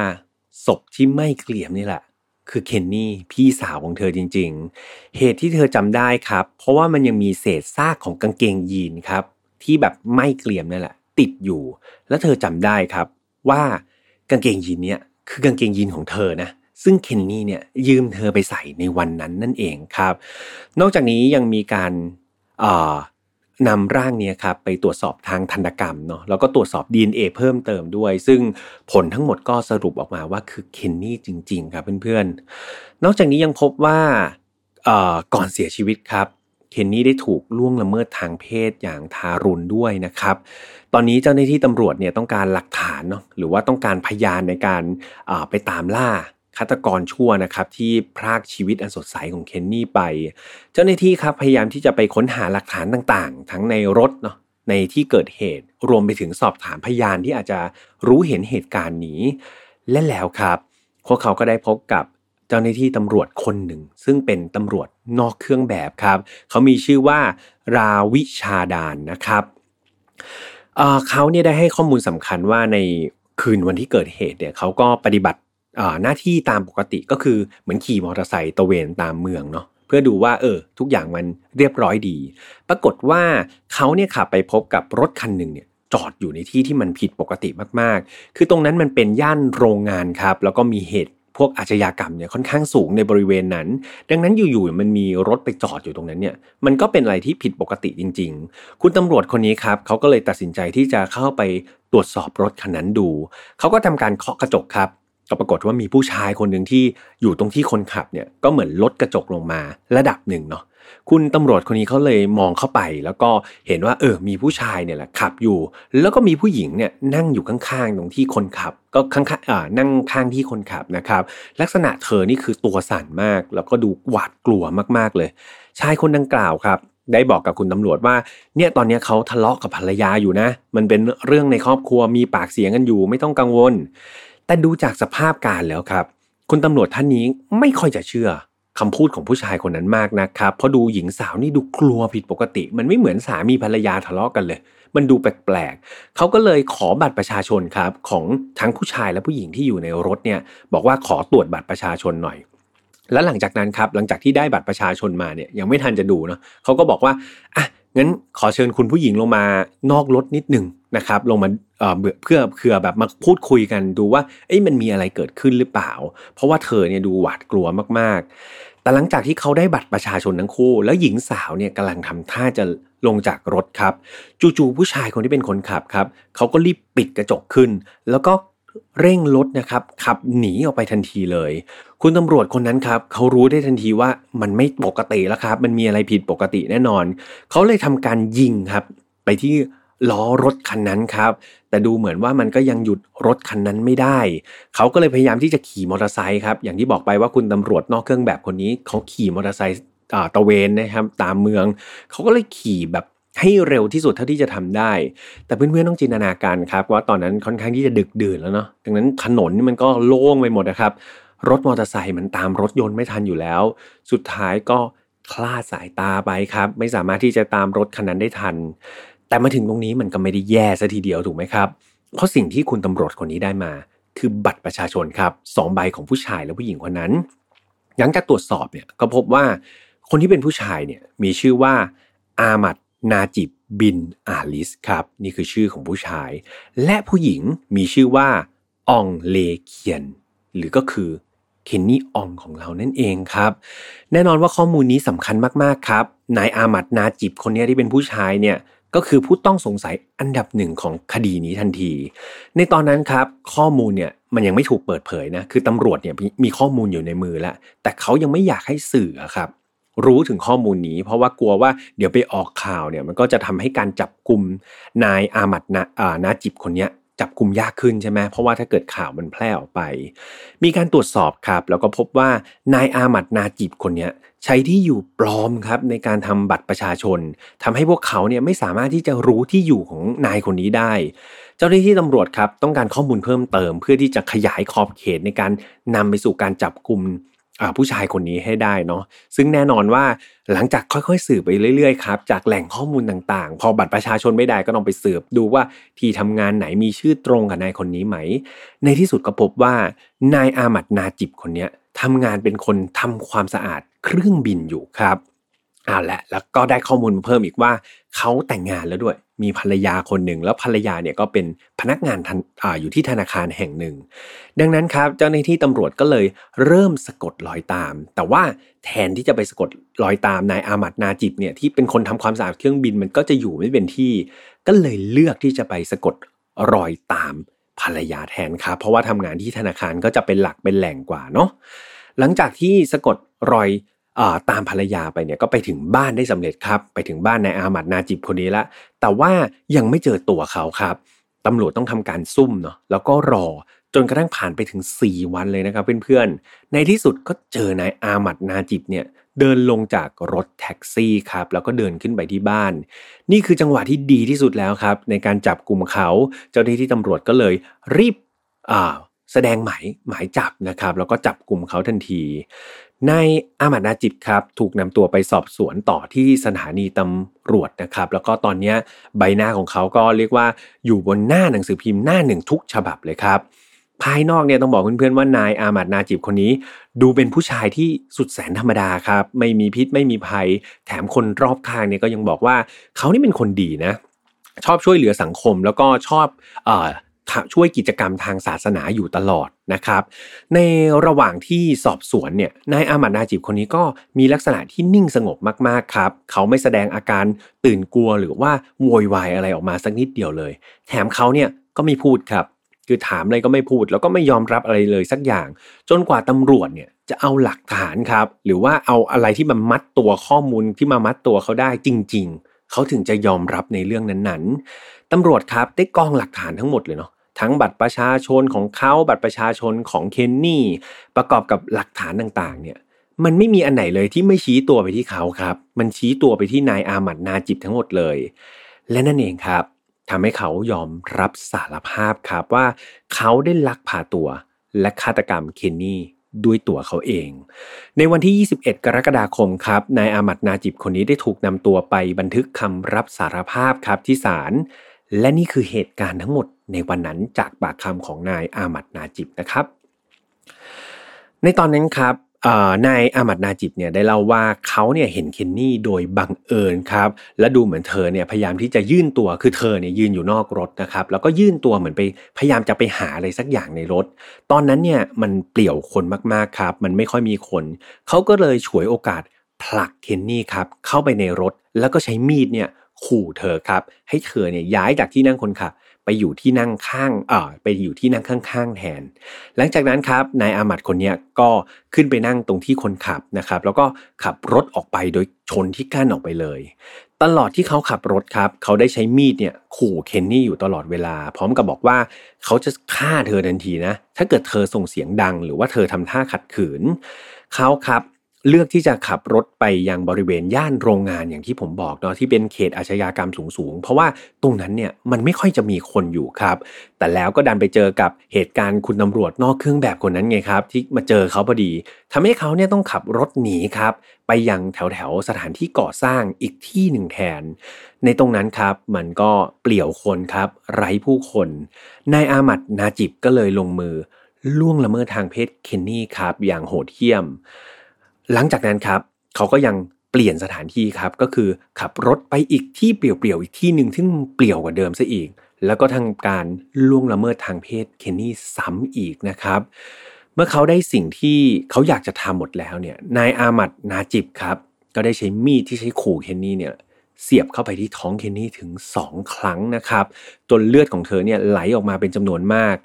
ศพที่ไม่เกลี่ยมนี่แหละ คือเคนนี่พี่สาวของเธอจริง ๆ เหตุที่เธอจำได้ครับ เพราะว่ามันยังมีเศษซากของกางเกงยีนครับ ที่แบบไม่เกลี่ยมนั่นแหละ ติดอยู่ แล้วเธอจำได้ครับ ว่ากางเกงยีนเนี้ยคือกางเกงยีนของเธอนะซึ่งเคนนี่เนี่ยยืมเธอไปใส่ในวันนั้นนั่นเองครับ นอกจากนี้ยังมีการ นำร่างนี้ครับไปตรวจสอบทางทันตกรรมเนาะแล้วก็ตรวจสอบ DNA เพิ่มเติมด้วย ซึ่งผลทั้งหมดก็สรุปออกมาว่าคือเคนนี่จริง ๆ ครับเพื่อนๆ นอกจากนี้ยังพบว่าก่อนเสียชีวิตครับเคนนี่ได้ถูกล่วงละเมิดทางเพศอย่างทารุณด้วยนะครับ ตอนนี้เจ้าหน้าที่ตำรวจเนี่ยต้องการหลักฐานเนาะหรือว่าต้องการพยานในการไปตามล่า ฆาตกรชั่วนะครับที่พรากชีวิตอันสดใสของเคนนี่ไป เจ้าหน้าที่ครับพยายามที่จะไปค้นหาหลักฐานต่างๆ ทั้งในรถเนาะในที่เกิดเหตุรวมไปถึงสอบถามพยานที่อาจจะรู้เห็นเหตุการณ์นี้ และแล้วครับ พวกเขาก็ได้พบกับเจ้าหน้าที่ตำรวจคนหนึ่ง ซึ่งเป็นตำรวจนอกเครื่องแบบครับ เขามีชื่อว่าราวิชาดานนะครับเเขาเนี่ยได้ให้ข้อมูลสำคัญว่าในคืนวันที่เกิดเหตุเนี่ยเขาก็ปฏิบัติ หน้าที่ตามปกติก็คือเหมือนขี่มอเตอร์ไซค์ตะเวนตามเมืองเนาะเพื่อดูว่าเออ ทุกอย่างมันเรียบร้อยดี ปรากฏว่าเขาเนี่ยขับไปพบกับรถคันหนึ่งเนี่ยจอดอยู่ในที่ที่มันผิดปกติมากๆ คือตรงนั้นมันเป็นย่านโรงงานครับ แล้วก็มีเหตุพวกอาชญากรรมเนี่ยค่อนข้างสูงในบริเวณนั้น ดังนั้นอยู่ๆมันมีรถไปจอดอยู่ตรงนั้นเนี่ย มันก็เป็นอะไรที่ผิดปกติจริง ๆ คุณตำรวจคนนี้ครับเขาก็เลยตัดสินใจที่จะเข้าไปตรวจสอบรถคันนั้นดู เขาก็ทำการเคาะกระจกครับ ก็ปรากฏว่ามีผู้ชายคนหนึ่งที่อยู่ตรงที่คนขับเนี่ยก็เหมือนลดกระจกลงมาระดับหนึ่งเนาะคุณตำรวจคนนี้เขาเลยมองเข้าไป แล้วก็เห็นว่าเออมีผู้ชายเนี่ยแหละขับอยู่ แล้วก็มีผู้หญิงเนี่ยนั่งอยู่ข้างๆตรงที่คนขับ ก็ข้างๆอ่านั่งข้างที่คนขับนะครับ ลักษณะเธอนี่คือตัวสั่นมาก แล้วก็ดูหวาดกลัวมากๆเลย ชายคนดังกล่าวครับ ได้บอกกับคุณตำรวจว่าเนี่ยตอนนี้เขาทะเลาะกับภรรยาอยู่นะ มันเป็นเรื่องในครอบครัวมีปากเสียงกันอยู่ไม่ต้องกังวล แต่ดูจากสภาพการแล้วครับ คุณตำรวจท่านนี้ไม่ค่อยจะเชื่อคำพูดของผู้ชายคนนั้นมากนะครับ เพราะดูหญิงสาวนี่ดูกลัวผิดปกติ มันไม่เหมือนสามีภรรยาทะเลาะกันเลย มันดูแปลกๆเขาก็เลยขอบัตรประชาชนครับ ของทั้งผู้ชายและผู้หญิงที่อยู่ในรถเนี่ยบอกว่าขอตรวจบัตรประชาชนหน่อย แล้วหลังจากนั้นครับหลังจากที่ได้บัตรประชาชนมาเนี่ยยังไม่ทันจะดูเนาะเขาก็บอกว่าอะงั้นขอเชิญคุณผู้หญิงลงมานอกรถนิดหนึ่ง นะครับลงมาเพื่อเพื่อแบบมาพูดคุยกันดูว่าเอ้ยมันมีอะไรเกิดขึ้นหรือเปล่า เพราะว่าเธอเนี่ยดูหวาดกลัวมากๆ แต่หลังจากที่เขาได้บัตรประชาชนทั้งคู่ แล้วหญิงสาวเนี่ยกำลังทำท่าจะลงจากรถครับ จู่ๆผู้ชายคนที่เป็นคนขับครับเขาก็รีบปิดกระจกขึ้น แล้วก็เร่งรถนะครับขับหนีออกไปทันทีเลย คุณตำรวจคนนั้นครับเขารู้ได้ทันทีว่ามันไม่ปกติแล้วครับ มันมีอะไรผิดปกติแน่นอน เขาเลยทำการยิงครับ ไปที่ ล้อรถคันนั้นครับ แต่ดูเหมือนว่ามันก็ยังหยุดรถคันนั้นไม่ได้ เขาก็เลยพยายามที่จะขี่มอเตอร์ไซค์ครับ อย่างที่บอกไปว่าคุณตำรวจนอกเครื่องแบบคนนี้ เขาขี่มอเตอร์ไซค์ตะเวนนะครับ ตามเมือง เขาก็เลยขี่แบบให้เร็วที่สุดเท่าที่จะทำได้ แต่เพื่อนๆต้องจินตนาการครับว่าตอนนั้นค่อนข้างที่จะดึกดื่นแล้วเนาะ ดังนั้นถนนนี่มันก็โล่งไปหมดนะครับ รถมอเตอร์ไซค์มันตามรถยนต์ไม่ทันอยู่แล้ว สุดท้ายก็คลาดสายตาไปครับ ไม่สามารถที่จะตามรถคันนั้นได้ทัน แต่มาถึงตรงนี้มันก็ไม่ได้แย่ซะทีเดียวถูกไหมครับ เพราะสิ่งที่คุณตำรวจคนนี้ได้มา คือบัตรประชาชนครับสองใบของผู้ชายและผู้หญิงคนนั้น หลังจากตรวจสอบเนี่ยก็พบว่าคนที่เป็นผู้ชายเนี่ยมีชื่อว่าอามัดนาจิบบินอาลิสครับ นี่คือชื่อของผู้ชาย และผู้หญิงมีชื่อว่าอองเลเคียน หรือก็คือเคนนี่อองของเรานั่นเองครับ แน่นอนว่าข้อมูลนี้สำคัญมากๆครับ นายอามัดนาจิบคนนี้ที่เป็นผู้ชายเนี่ย ก็คือผู้ต้องสงสัยอันดับหนึ่งของคดีนี้ทันที ในตอนนั้นครับข้อมูลเนี่ยมันยังไม่ถูกเปิดเผยนะคือตำรวจเนี่ยมีข้อมูลอยู่ในมือแล้ว แต่เขายังไม่อยากให้สื่อครับรู้ถึงข้อมูลนี้ เพราะว่ากลัวว่าเดี๋ยวไปออกข่าวเนี่ยมันก็จะทำให้การจับกลุ่มนายอามัดนาอานาจิบคนเนี้ย จับกลุ่มยากขึ้นใช่ไหมเพราะว่าถ้าเกิดข่าวมันแพร่ออกไป มีการตรวจสอบครับ แล้วก็พบว่านายอามัดนาจิบคนนี้ใช้ที่อยู่ปลอมครับในการทำบัตรประชาชนทำให้พวกเขาเนี่ยไม่สามารถที่จะรู้ที่อยู่ของนายคนนี้ได้ เจ้าหน้าที่ตำรวจครับต้องการข้อมูลเพิ่มเติม เพื่อที่จะขยายขอบเขตในการนำไปสู่การจับกลุ่ม ผู้ชายคนนี้ให้ได้เนาะซึ่งแน่นอนว่าหลังจากค่อยๆ สืบไปเรื่อยๆครับจากแหล่งข้อมูลต่างๆ พอบัตรประชาชนไม่ได้ก็ต้องไปสืบดูว่าที่ทำงานไหนมีชื่อตรงกับนายคนนี้ไหม ในที่สุดก็พบว่านายอามัดนาจิบคนนี้ทำงานเป็นคนทำความสะอาดเครื่องบินอยู่ครับ อ่าแหละแล้วก็ได้ข้อมูลเพิ่มอีกว่าเขาแต่งงานแล้วด้วย มีภรรยาคนหนึ่ง แล้วภรรยาเนี่ยก็เป็นพนักงานออยู่ที่ธนาคารแห่งหนึ่ง ดังนั้นครับเจ้าหน้าที่ตำรวจก็เลยเริ่มสะกดรอยตาม แต่ว่าแทนที่จะไปสะกดรอยตามนายอามัดนาจิบเนี่ยที่เป็นคนทำความสะอาดเครื่องบินมันก็จะอยู่ไม่เป็นที่ ก็เลยเลือกที่จะไปสะกดรอยตามภรรยาแทนครับเพราะว่าทำงานที่ธนาคารก็จะเป็นหลักเป็นแหล่งกว่าเนาะหลังจากที่สะกดรอย ตามภรรยาไปเนี่ยก็ไปถึงบ้านได้สำเร็จครับ ไปถึงบ้านนายอามัดนาจิบคนนี้ละ แต่ว่ายังไม่เจอตัวเขาครับตำรวจต้องทำการซุ่มเนาะแล้วก็รอจนกระทั่งผ่านไปถึง 4 วันเลยนะครับเพื่อนๆ ในที่สุดก็เจอนายอามัดนาจิบเนี่ยเดินลงจากรถแท็กซี่ครับแล้วก็เดินขึ้นไปที่บ้าน นี่คือจังหวะที่ดีที่สุดแล้วครับ ในการจับกลุ่มเขา เจ้าหน้าที่ตำรวจก็เลยรีบอ่าแสดงหมายหมายจับนะครับ แล้วก็จับกลุ่มเขาทันที นายอามัดนาจิบครับ ถูกนำตัวไปสอบสวนต่อที่สถานีตำรวจนะครับ แล้วก็ตอนนี้ใบหน้าของเขาก็เรียกว่าอยู่บนหน้าหนังสือพิมพ์หน้าหนึ่งทุกฉบับเลยครับ ภายนอกเนี่ยต้องบอกเพื่อนๆว่านายอามัดนาจิบคนนี้ ดูเป็นผู้ชายที่สุดแสนธรรมดาครับ ไม่มีพิษไม่มีภัย แถมคนรอบข้างเนี่ยก็ยังบอกว่าเขานี่เป็นคนดีนะ ชอบช่วยเหลือสังคมแล้วก็ชอบอ ช่วยกิจกรรมทางศาสนาอยู่ตลอดนะครับ ในระหว่างที่สอบสวนเนี่ยนายอามัดนาจิบคนนี้ก็มีลักษณะที่นิ่งสงบมากๆครับ เขาไม่แสดงอาการตื่นกลัวหรือว่าโวยวายอะไรออกมาสักนิดเดียวเลย แถมเขาเนี่ยก็ไม่พูดครับ คือถามอะไรก็ไม่พูด แล้วก็ไม่ยอมรับอะไรเลยสักอย่าง จนกว่าตำรวจเนี่ยจะเอาหลักฐานครับ หรือว่าเอาอะไรที่มันมัดตัวข้อมูลที่มามัดตัวเขาได้จริง ๆเขาถึงจะยอมรับในเรื่องนั้นๆตำรวจครับได้กองหลักฐานทั้งหมดเลยเนาะ ทั้งบัตรประชาชนของเขาบัตรประชาชนของเคนนี่ประกอบกับหลักฐานต่างๆ เนี่ยมันไม่มีอันไหนเลยที่ไม่ชี้ตัวไปที่เขาครับ มันชี้ตัวไปที่นายอามัดนาจิบทั้งหมดเลย และนั่นเองครับทำให้เขายอมรับสารภาพครับว่าเขาได้ลักพาตัวและฆาตกรรมเคนนี่ด้วยตัวเขาเอง ในวันที่ 21 กรกฎาคมครับ นายอามัดนาจิบคนนี้ได้ถูกนำตัวไปบันทึกคำรับสารภาพครับที่ศาล และนี่คือเหตุการณ์ทั้งหมดในวันนั้นจากปากคำของนายอามัดนาจิบนะครับ ในตอนนั้นครับนายอามัดนาจิบเนี่ยได้เล่าว่าเขาเนี่ยเห็นเคนนี่โดยบังเอิญครับและดูเหมือนเธอเนี่ยพยายามที่จะยื่นตัวคือเธอเนี่ยยืนอยู่นอกรถนะครับแล้วก็ยื่นตัวเหมือนไปพยายามจะไปหาอะไรสักอย่างในรถ ตอนนั้นเนี่ยมันเปลี่ยวคนมากๆครับ มันไม่ค่อยมีคนเขาก็เลยฉวยโอกาสผลักเคนนี่ครับเข้าไปในรถ แล้วก็ใช้มีดเนี่ย ขู่เธอครับ ให้เธอเนี่ยย้ายจากที่นั่งคนขับไปอยู่ที่นั่งข้างเอ่อไปอยู่ที่นั่งข้างๆแทน หลังจากนั้นครับนายอามัดคนนี้ก็ขึ้นไปนั่งตรงที่คนขับนะครับ แล้วก็ขับรถออกไปโดยชนที่กั้นออกไปเลย ตลอดที่เขาขับรถครับเขาได้ใช้มีดเนี่ยขู่เคนนี่อยู่ตลอดเวลา พร้อมกับบอกว่าเขาจะฆ่าเธอทันทีนะ ถ้าเกิดเธอส่งเสียงดัง หรือว่าเธอทำท่าขัดขืนเขาครับ เลือกที่จะขับรถไปยังบริเวณย่านโรงงานอย่างที่ผมบอกเนาะที่เป็นเขตอาชญากรรมสูงๆ เพราะว่าตรงนั้นเนี่ยมันไม่ค่อยจะมีคนอยู่ครับ แต่แล้วก็ดันไปเจอกับเหตุการณ์คุณตำรวจนอกเครื่องแบบคนนั้นไงครับ ที่มาเจอเขาพอดีทำให้เขาเนี่ยต้องขับรถหนีครับ ไปยังแถวๆสถานที่ก่อสร้างอีกที่หนึ่งแทน ในตรงนั้นครับมันก็เปลี่ยวคนครับ ไร้ผู้คนนายอามัดนาจิบก็เลยลงมือล่วงละเมิดทางเพศเคนนี่ครับอย่างโหดเหี้ยม หลังจากนั้นครับเขาก็ยังเปลี่ยนสถานที่ครับก็คือขับรถไปอีกที่เปลี่ยวๆอีกที่หนึ่งซึ่งเปลี่ยวกว่าเดิมซะอีก แล้วก็ทางการล่วงละเมิดทางเพศเคนนี่ซ้ำอีกนะครับ เมื่อเขาได้สิ่งที่เขาอยากจะทำหมดแล้วเนี่ยนายอามัดนาจิบครับ ก็ได้ใช้มีดที่ใช้ขู่เคนนี่เนี่ยเสียบเข้าไปที่ท้องเคนนี่ถึง 2 ครั้งนะครับจนเลือดของเธอเนี่ยไหลออกมาเป็นจำนวนมาก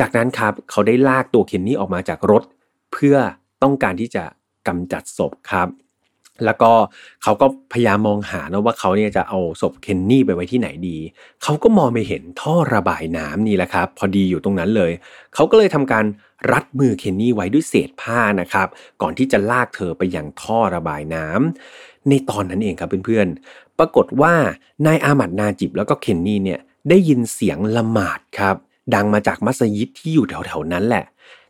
จากนั้นครับเขาได้ลากตัวเคนนี่ออกมาจากรถ เพื่อต้องการที่จะ กำจัดศพครับแล้วก็เขาก็พยายามมองหานะว่าเขาเนี่ยจะเอาศพเคนนี่ไปไว้ที่ไหนดี เขาก็มองไปเห็นท่อระบายน้ำนี่แหละครับ พอดีอยู่ตรงนั้นเลย เขาก็เลยทำการรัดมือเคนนี่ไว้ด้วยเศษผ้านะครับ ก่อนที่จะลากเธอไปยังท่อระบายน้ำในตอนนั้นเองครับเพื่อนๆ ปรากฏว่านายอามัดนาจิบแล้วก็เคนนี่เนี่ยได้ยินเสียงละหมาดครับ ดังมาจากมัสยิดที่อยู่แถวๆนั้นแหละ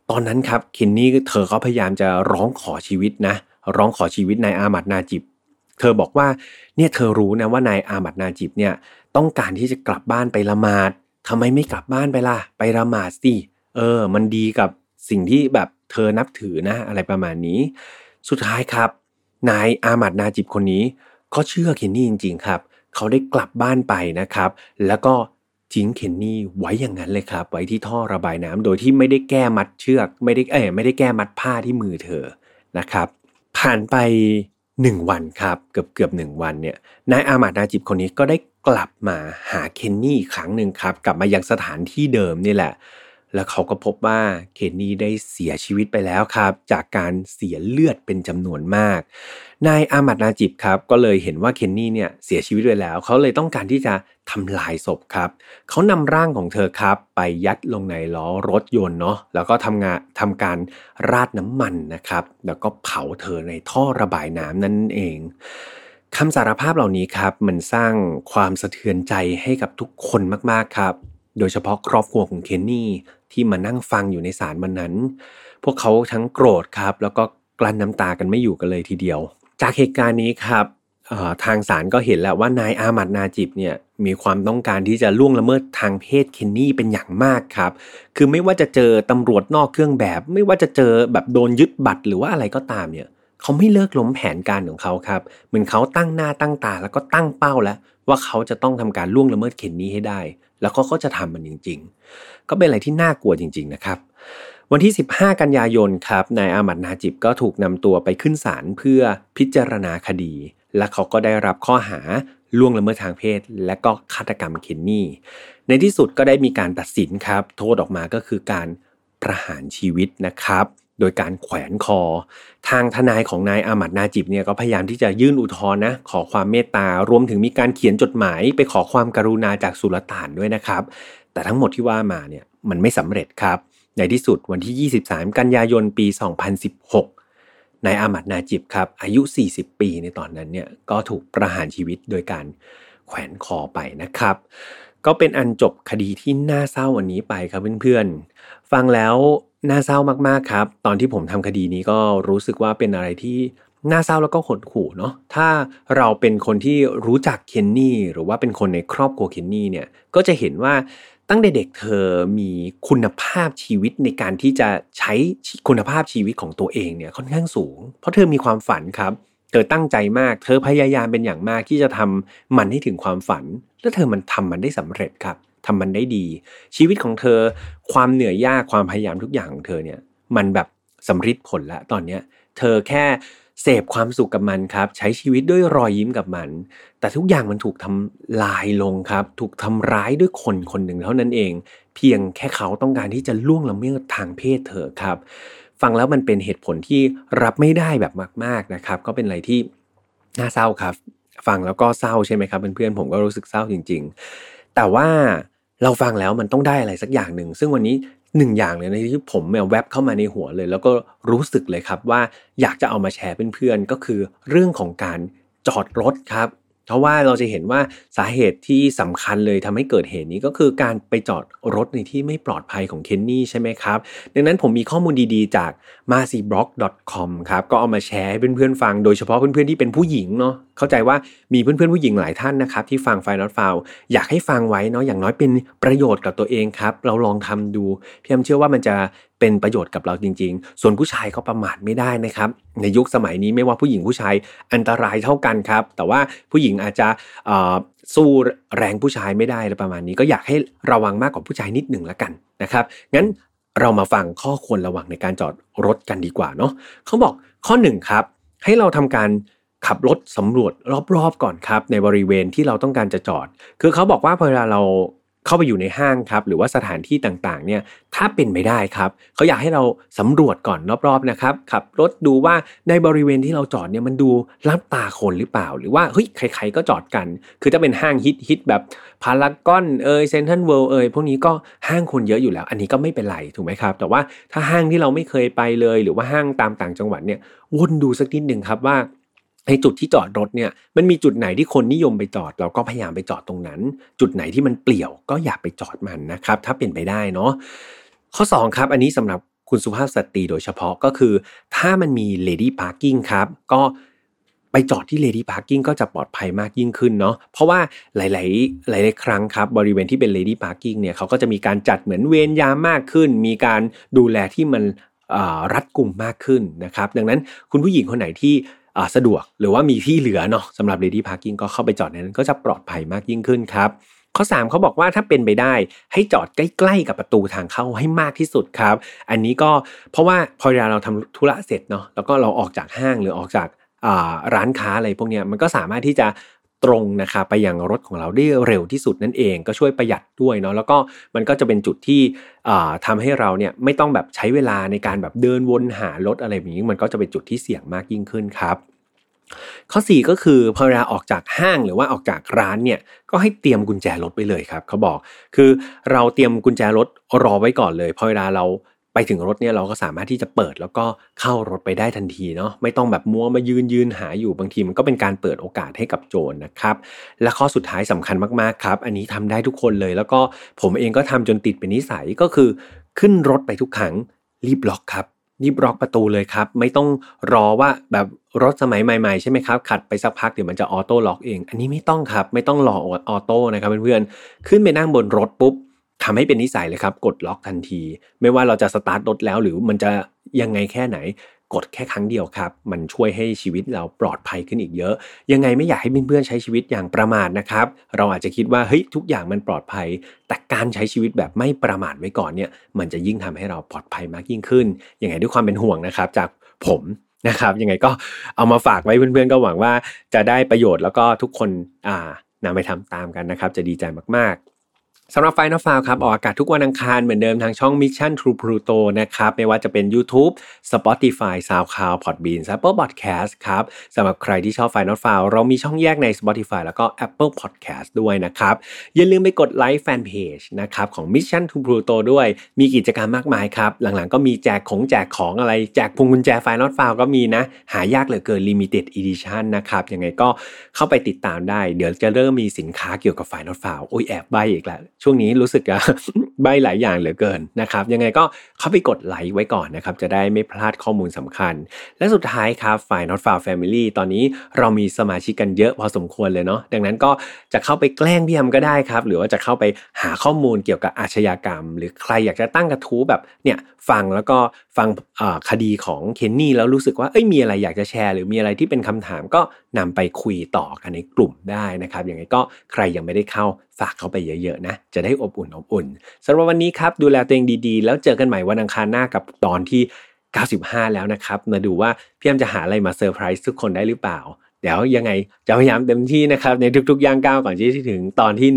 ตอนนั้นครับเคนนี่เธอก็พยายามจะร้องขอชีวิตนะ ร้องขอชีวิตนายอามัดนาจิบ เธอบอกว่าเนี่ยเธอรู้นะว่านายอามัดนาจิบเนี่ยต้องการที่จะกลับบ้านไปละหมาดทำไมไม่กลับบ้านไปล่ะ ไปละหมาดสิเออ มันดีกับสิ่งที่แบบเธอนับถือนะ อะไรประมาณนี้ สุดท้ายครับ นายอามัดนาจิบคนนี้ ก็เชื่อเคนนี่จริง ๆ ครับ เขาได้กลับบ้านไปนะครับ แล้วก็ ทิ้งเคนนี่ไว้อย่างนั้นเลยครับ ไว้ที่ท่อระบายน้ำโดยที่ไม่ได้แก้มัดเชือก ไม่ได้เออไม่ได้แก้มัดผ้าที่มือเธอนะครับ ผ่านไปหนึ่งวันครับเกือบเกือบหนึ่งวันเนี่ยนายอามาดนาจิบคนนี้ก็ได้กลับมาหาเคนนี่อีกครั้งหนึ่งครับ กลับมายังสถานที่เดิมนี่แหละ แล้วเขาก็พบว่าเคนนี่ได้เสียชีวิตไปแล้วครับ จากการเสียเลือดเป็นจำนวนมาก นายอามัดนาจิบครับก็เลยเห็นว่าเคนนี่เนี่ยเสียชีวิตไปแล้ว เขาเลยต้องการที่จะทำลายศพครับ เขานำร่างของเธอครับ ไปยัดลงในล้อรถยนต์เนาะแล้วก็ทำงานทำการราดน้ำมันนะครับ แล้วก็เผาเธอในท่อระบายน้ำนั่นเองคำสารภาพเหล่านี้ครับ มันสร้างความสะเทือนใจให้กับทุกคนมากๆครับ โดยเฉพาะครอบครัวของเคนนี่ที่มานั่งฟังอยู่ในศาลวันนั้น พวกเขาทั้งโกรธครับ แล้วก็กลั้นน้ำตากันไม่อยู่กันเลยทีเดียว จากเหตุการณ์นี้ครับทางศาลก็เห็นแล้วว่านายอามัดนาจิบเนี่ยมีความต้องการที่จะล่วงละเมิดทางเพศเคนนี่เป็นอย่างมากครับ คือไม่ว่าจะเจอตำรวจนอกเครื่องแบบ ไม่ว่าจะเจอแบบโดนยึดบัตรหรือว่าอะไรก็ตามเนี่ย เขาไม่เลิกล้มแผนการของเขาครับ เหมือนเขาตั้งหน้าตั้งตาแล้วก็ตั้งเป้าแล้วว่าเขาจะต้องทำการล่วงละเมิดเคนนี่ให้ได้ แล้วก็เขาจะทำมันจริง ๆ ก็เป็นอะไรที่น่ากลัวจริง ๆ นะครับวันที่ 15 กันยายนครับ นายอามัดนาจิบก็ถูกนำตัวไปขึ้นศาลเพื่อพิจารณาคดี และเขาก็ได้รับข้อหาล่วงละเมิดทางเพศ และก็ฆาตกรรมเคนนี่ ในที่สุดก็ได้มีการตัดสินครับ โทษออกมาก็คือการประหารชีวิตนะครับ โดยการแขวนคอ ทางทนายของนายอามัดนาจิบเนี่ยก็พยายามที่จะยื่นอุทธรณ์นะขอความเมตตารวมถึงมีการเขียนจดหมายไปขอความกรุณาจากสุลต่านด้วยนะครับ แต่ทั้งหมดที่ว่ามาเนี่ยมันไม่สำเร็จครับ ในที่สุดวันที่ 23 กันยายนปี 2016นายอามัดนาจิบครับอายุ 40 ปีในตอนนั้นเนี่ยก็ถูกประหารชีวิตโดยการแขวนคอไปนะครับ ก็เป็นอันจบคดีที่น่าเศร้าวันนี้ไปครับเพื่อนๆ ฟังแล้วน่าเศร้ามากๆครับ ตอนที่ผมทำคดีนี้ก็รู้สึกว่าเป็นอะไรที่น่าเศร้าแล้วก็หดขู่เนาะถ้าเราเป็นคนที่รู้จักเคนนี่หรือว่าเป็นคนในครอบครัวเคนนี่เนี่ยก็จะเห็นว่าตั้งแต่เด็กเธอมีคุณภาพชีวิตในการที่จะใช้คุณภาพชีวิตของตัวเองเนี่ยค่อนข้างสูง เพราะเธอมีความฝันครับ เธอตั้งใจมาก เธอพยายามเป็นอย่างมากที่จะทำมันให้ถึงความฝัน และเธอมันทำมันได้สำเร็จครับ ทำมันได้ดี ชีวิตของเธอ ความเหนื่อยยากความพยายามทุกอย่างของเธอเนี่ยมันแบบสำเร็จผลแล้วตอนเนี้ยเธอแค่เสพความสุขกับมันครับ ใช้ชีวิตด้วยรอยยิ้มกับมัน แต่ทุกอย่างมันถูกทำลายลงครับ ถูกทำร้ายด้วยคนคนหนึ่งเท่านั้นเอง เพียงแค่เขาต้องการที่จะล่วงละเมิดทางเพศเธอครับ ฟังแล้วมันเป็นเหตุผลที่รับไม่ได้แบบมาก ๆนะครับ ก็เป็นอะไรที่น่าเศร้าครับ ฟังแล้วก็เศร้าใช่ไหมครับเพื่อนๆผมก็รู้สึกเศร้าจริง ๆ แต่ว่าเราฟังแล้วมันต้องได้อะไรสักอย่างหนึ่ง ซึ่งวันนี้หนึ่งอย่างเลยในที่ผมแวบเข้ามาในหัวเลย แล้วก็รู้สึกเลยครับว่าอยากจะเอามาแชร์เพื่อนๆก็คือเรื่องของการจอดรถครับ เพราะว่าเราจะเห็นว่าสาเหตุที่สำคัญเลยทำให้เกิดเหตุนี้ก็คือการไปจอดรถในที่ไม่ปลอดภัยของเคนนี่ใช่ไหมครับ ดังนั้นผมมีข้อมูลดีๆจาก m a c y b l o g c o m ครับ ก็เอามาแชร์ให้เพื่อนๆฟัง โดยเฉพาะเพื่อนๆที่เป็นผู้หญิงเนาะ เข้าใจว่ามีเพื่อนๆผู้หญิงหลายท่านนะครับ ที่ฟังไฟล์นอตฟาวอยากให้ฟังไว้เนาะอย่างน้อยเป็นประโยชน์กับตัวเองครับ เราลองทำดูพี่อมเชื่อว่ามันจะเป็นประโยชน์กับเราจริง ๆ ส่วนผู้ชายก็ประมาทไม่ได้นะครับ ในยุคสมัยนี้ไม่ว่าผู้หญิงผู้ชายอันตรายเท่ากันครับ แต่ว่าผู้หญิงอาจจะสู้แรงผู้ชายไม่ได้ประมาณนี้ ก็อยากให้ระวังมากกว่าผู้ชายนิดหนึ่งละกันนะครับ งั้นเรามาฟังข้อควรระวังในการจอดรถกันดีกว่าเนาะเขาบอกข้อหนึ่งครับให้เราทำการขับรถสำรวจรอบๆก่อนครับในบริเวณที่เราต้องการจะจอด คือเขาบอกว่าเวลาเรา เข้าไปอยู่ในห้างครับหรือว่าสถานที่ต่างๆเนี่ยถ้าเป็นไปได้ครับเขาอยากให้เราสำรวจก่อนรอบๆนะครับขับรถดูว่าในบริเวณที่เราจอดเนี่ยมันดูรับตาคนหรือเปล่า หรือว่าเฮ้ยใคร ๆ ก็จอดกัน คือถ้าเป็นห้างฮิตฮิตแบบพารากอนเอยเซนทันเวิลด์เอยพวกนี้ก็ห้างคนเยอะอยู่แล้ว อันนี้ก็ไม่เป็นไรถูกไหมครับ แต่ว่าถ้าห้างที่เราไม่เคยไปเลย หรือว่าห้างตามต่างจังหวัดเนี่ยวนดูสักนิดหนึ่งครับว่า ในจุดที่จอดรถเนี่ยมันมีจุดไหนที่คนนิยมไปจอด เราก็พยายามไปจอดตรงนั้น จุดไหนที่มันเปลี่ยวก็อย่าไปจอดมันนะครับ ถ้าเป็นไปได้เนาะข้อ 2 ครับอันนี้สำหรับคุณสุภาพสตรีโดยเฉพาะก็คือ ถ้ามันมี lady parking ครับก็ไปจอดที่ lady parking ก็จะปลอดภัยมากยิ่งขึ้นเนาะเพราะว่าหลาย ๆ หลาย ๆ ครั้งครับบริเวณที่เป็น lady parking เนี่ยเขาก็จะมีการจัดเหมือนเวรยามมากขึ้น มีการดูแลที่มันรัดกุมมากขึ้นนะครับ ดังนั้นคุณผู้หญิงคนไหนที่ สะดวกหรือว่ามีที่เหลือเนาะสำหรับ Lady Parking ก็เข้าไปจอดในนั้นก็จะปลอดภัยมากยิ่งขึ้นครับข้อ 3เขาบอกว่าถ้าเป็นไปได้ให้จอดใกล้ๆกับประตูทางเข้าให้มากที่สุดครับ อันนี้ก็เพราะว่าพอเวลาเราทำธุระเสร็จเนาะแล้วก็เราออกจากห้างหรือออกจากร้านค้าอะไรพวกนี้มันก็สามารถที่จะ ตรงนะครับไปยังรถของเราได้เร็วที่สุดนั่นเองก็ช่วยประหยัดด้วยเนาะแล้วก็มันก็จะเป็นจุดที่ทำให้เราเนี่ยไม่ต้องแบบใช้เวลาในการแบบเดินวนหารถอะไรแบบนี้มันก็จะเป็นจุดที่เสี่ยงมากยิ่งขึ้นครับข้อ 4 ก็คือพอเวลาออกจากห้างหรือว่าออกจากร้านเนี่ยก็ให้เตรียมกุญแจรถไปเลยครับเขาบอกคือเราเตรียมกุญแจรถรอไว้ก่อนเลยพอเวลาเรา ไปถึงรถเนี่ยเราก็สามารถที่จะเปิดแล้วก็เข้ารถไปได้ทันทีเนาะไม่ต้องแบบมัวมายืนยืนหาอยู่บางทีมันก็เป็นการเปิดโอกาสให้กับโจรนะครับ และข้อสุดท้ายสำคัญมากๆครับ อันนี้ทำได้ทุกคนเลย แล้วก็ผมเองก็ทำจนติดเป็นนิสัยก็คือ ขึ้นรถไปทุกครั้งรีบล็อกครับรีบล็อกประตูเลยครับ ไม่ต้องรอว่าแบบรถสมัยใหม่ๆใช่ไหมครับขับไปสักพักเดี๋ยวมันจะ auto lock เอง อันนี้ไม่ต้องครับ ไม่ต้องรอออโต้นะครับเพื่อนๆขึ้นไปนั่งบนรถปุ๊บ ทำให้เป็นนิสัยเลยครับ กดล็อกทันที ไม่ว่าเราจะสตาร์ทรถแล้วหรือมันจะยังไงแค่ไหน กดแค่ครั้งเดียวครับ มันช่วยให้ชีวิตเราปลอดภัยขึ้นอีกเยอะ ยังไงไม่อยากให้เพื่อนๆใช้ชีวิตอย่างประมาทนะครับ เราอาจจะคิดว่าเฮ้ยทุกอย่างมันปลอดภัย แต่การใช้ชีวิตแบบไม่ประมาทไว้ก่อนเนี่ยมันจะยิ่งทำให้เราปลอดภัยมากยิ่งขึ้น ยังไงด้วยความเป็นห่วงนะครับ จากผมนะครับยังไงก็เอามาฝากไว้เพื่อนๆก็หวังว่าจะได้ประโยชน์แล้วก็ทุกคนอ่านำไปทำตามกันนะครับ จะดีใจมากๆ สำหรับ Final File ครับ ออกอากาศทุกวันอังคารเหมือนเดิมทางช่อง Mission To Pluto นะครับ ไม่ว่าจะเป็น YouTube Spotify SoundCloud Podbean Apple Podcast ครับสำหรับใครที่ชอบ Final File เรามีช่องแยกใน Spotify แล้วก็ Apple Podcast ด้วยนะครับ อย่าลืมไปกดไลค์แฟนเพจนะครับของ Mission To Pluto ด้วย มีกิจกรรมมากมายครับ หลังๆก็มีแจกของแจกของอะไร แจกพวงกุญแจ Final File ก็มีนะ หายากเหลือเกิน Limited Edition นะครับยังไงก็เข้าไปติดตามได้ เดี๋ยวจะเริ่มมีสินค้าเกี่ยวกับไฟนอลฟาวโอ้ยแอบใบอีกแล้วช่วงนี้รู้สึกอะใบหลายอย่างเหลือเกินนะครับ ยังไงก็เข้าไปกดไลค์ไว้ก่อนนะครับ จะได้ไม่พลาดข้อมูลสำคัญ และสุดท้ายครับฝ่าย Not f a r Family ตอนนี้เรามีสมาชิกกันเยอะพอสมควรเลยเนาะดังนั้นก็จะเข้าไปแกล้งพี่ยมก็ได้ครับ หรือว่าจะเข้าไปหาข้อมูลเกี่ยวกับอาชญากรรม หรือใครอยากจะตั้งกระทู้แบบเนี่ยฟังแล้วก็ฟังคดีของเคนนี่แล้วรู้สึกว่าเอ้ยมีอะไรอยากจะแชร์ หรือมีอะไรที่เป็นคำถามก็ นำไปคุยต่อกันในกลุ่มได้นะครับอย่างไรก็ใครยังไม่ได้เข้าฝากเข้าไปเยอะๆนะ จะได้อบอุ่นอบอุ่นสำหรับวันนี้ครับดูแลตัวเองดีๆ แล้วเจอกันใหม่วันอังคารหน้ากับตอนที่ 95 แล้วนะครับ มาดูว่าพี่แอมจะหาอะไรมาเซอร์ไพรส์ทุกคนได้หรือเปล่า เดี๋ยวยังไงจะพยายามเต็มที่นะครับ ในทุกๆย่างก้าวก่อนที่จะถึงตอนที่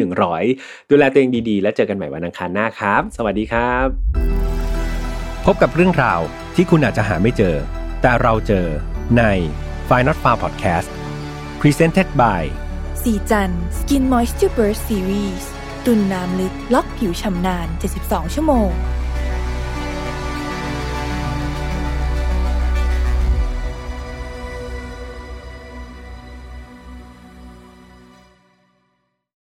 100 ดูแลตัวเองดีๆ แล้วเจอกันใหม่วันอังคารหน้าครับ สวัสดีครับ พบกับเรื่องราวที่คุณอาจจะหาไม่เจอ แต่เราเจอใน f i n a l f a r Podcast Presented by สีจัน Skin Moisture Burst Series ตุนน้ำลึกล็อกผิวชำนาน 72 ชั่วโมง